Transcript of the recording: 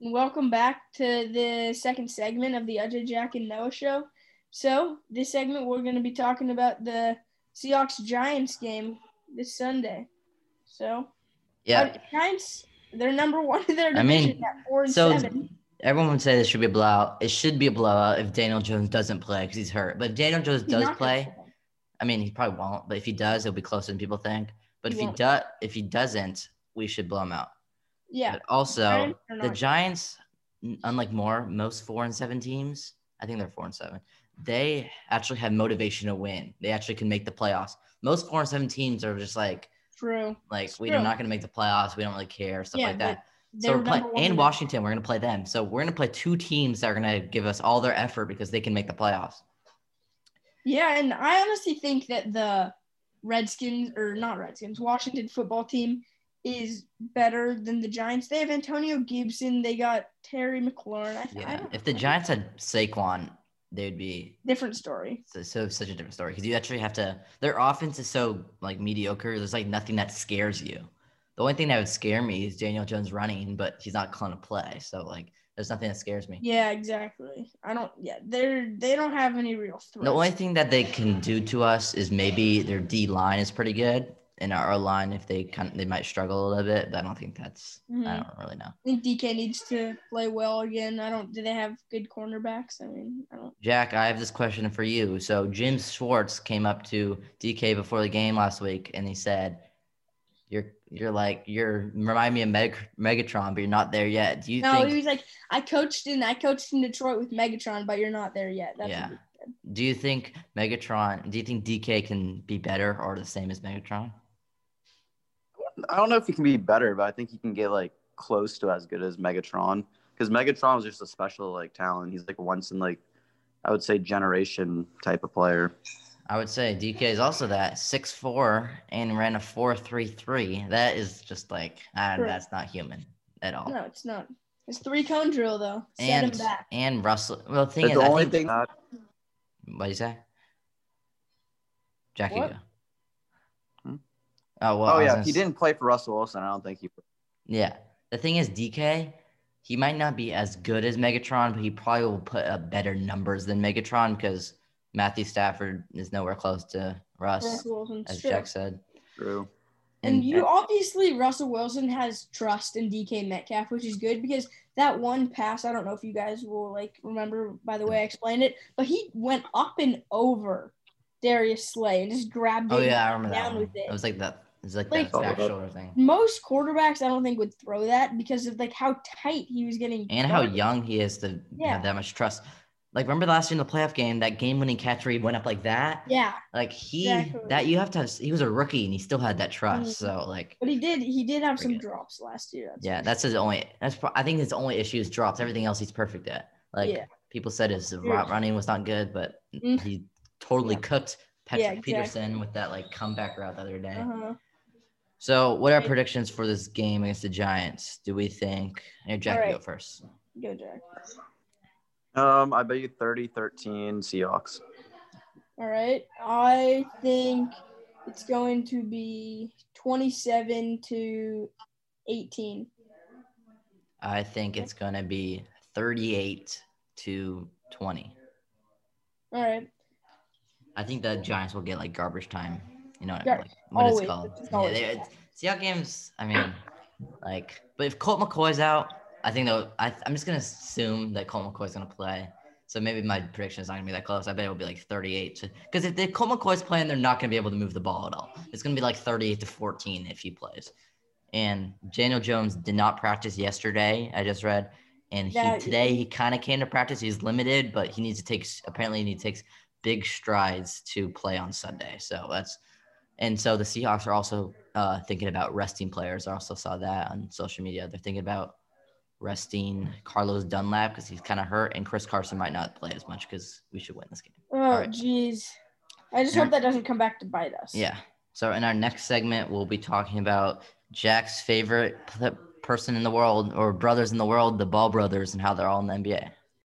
Welcome back to the second segment of the Ajay Jack and Noah show. So, this segment we're going to be talking about the Seahawks Giants game this Sunday. So, Yeah. Giants, they're number one in their I division mean, at four and so seven. everyone would say this should be a blowout. It should be a blowout if Daniel Jones doesn't play because he's hurt. But if Daniel Jones He's does gonna play, I mean, he probably won't. But if he does, it'll be closer than people think. But He if he does, if he doesn't, we should blow him out. Yeah, But also, the Giants, unlike more most four and seven teams, I think they're four and seven. They actually have motivation to win. They actually can make the playoffs. Most four and seven teams are just like, true. like It's we're true. not going to make the playoffs. We don't really care, stuff Yeah, like that. So we're playing in Washington. We're going to play them. So we're going to play two teams that are going to give us all their effort because they can make the playoffs. Yeah, and I honestly think that the Redskins or not Redskins, Washington football team is better than the Giants. They have Antonio Gibson. They got Terry McLaurin. I, I Yeah. don't If the. Giants had Saquon, they'd be different story. so, so such a different story because you actually have to. Their offense is so like mediocre. There's like nothing that scares you. The only thing that would scare me is Daniel Jones running, but he's not going to play. So like, there's nothing that scares me. Yeah, exactly. I don't. Yeah, they're they don't have any real threats. The only thing that they can do to us is maybe their D line is pretty good, and our line if they kind of, they might struggle a little bit, but I don't think that's I Mhm. don't really know. I think DK needs to play well again. I don't. Do they have good cornerbacks? I mean, I don't. Jack, I have this question for you. So Jim Schwartz came up to DK before the game last week, and he said, "You're you're like you're remind me of Meg- Megatron, but you're not there yet. Do you No, think he was like, I coached in I coached in Detroit with Megatron, but you're not there yet. That's Yeah. do you think Megatron? Do you think DK can be better or the same as Megatron? I don't know if he can be better, but I think he can get like close to as good as Megatron because Megatron was just a special like talent. He's like once in like I would say generation type of player. I would say DK is also that six four and ran a four three three. That is just like ah, Sure. that's not human at all. No, it's not. It's three cone drill though. Set and him back. and Russell. Well, the thing But is, the I only think, thing that What do you say? Jackie What? Go. Oh well. oh yeah, gonna if he didn't play for Russell Wilson, I don't think he. Yeah. The thing is, DK, he might not be as good as Megatron, but he probably will put up better numbers than Megatron because Matthew Stafford is nowhere close to Russ, Russell Wilson's as true. Jack said. True. And you obviously Russell Wilson has trust in DK Metcalf, which is good because that one pass, I don't know if you guys will like remember by the way I explained it, but he went up and over Darius Slay and just grabbed Oh it yeah, I remember that down one. with it. It was like that. It was like, Like- that back shoulder thing. Most quarterbacks I don't think would throw that because of like how tight he was getting And how young he is to Yeah. have that much trust. Like remember last year in the playoff game, that game-winning catch where he went up like that. Yeah, Like he Exactly. that you have to. He was a rookie and he still had that trust. Mhm. So like but he did he did have some Forget drops last year. That's Yeah, for that's his only. That's pro- I think his only issue is drops. Everything else he's perfect at. Like Yeah. people said, his ru- running was not good, but Mm. he totally Yeah. cooked Patrick Yeah, exactly. Peterson with that like comeback route the other day. Uh-huh. So, what are Right. predictions for this game against the Giants? Do we think? Here, Jack, you go first. Go Jack. Um, I bet you 30-13 Seahawks. All right. I think it's going to be 27 to 18. I think it's gonna be thirty-eight to twenty. All right. I think the Giants will get like garbage time. You know, Gar- like what always, it's called. it's Yeah, they, Seahawks games. I mean, like, but if Colt McCoy's out, I think though I, I'm just gonna assume that Colt McCoy's gonna play. So maybe my prediction is not gonna be that close. I bet it'll be like 38 to because if the Colt McCoy's playing, they're not gonna be able to move the ball at all. It's gonna be like 38 to 14 if he plays. And Daniel Jones did not practice yesterday. I just read, and he Yeah, today he kind of came to practice. He's limited, but he needs to take apparently he takes big strides to play on Sunday. So that's and so the Seahawks are also uh, thinking about resting players. I also saw that on social media. They're thinking about resting Carlos Dunlap because he's kind of hurt, and Chris Carson might not play as much because we should win this game. Oh, right. jeez. I just Yeah. hope that doesn't come back to bite us. Yeah. So in our next segment, we'll be talking about Jack's favorite person in the world or brothers in the world, the Ball brothers, and how they're all in the NBA.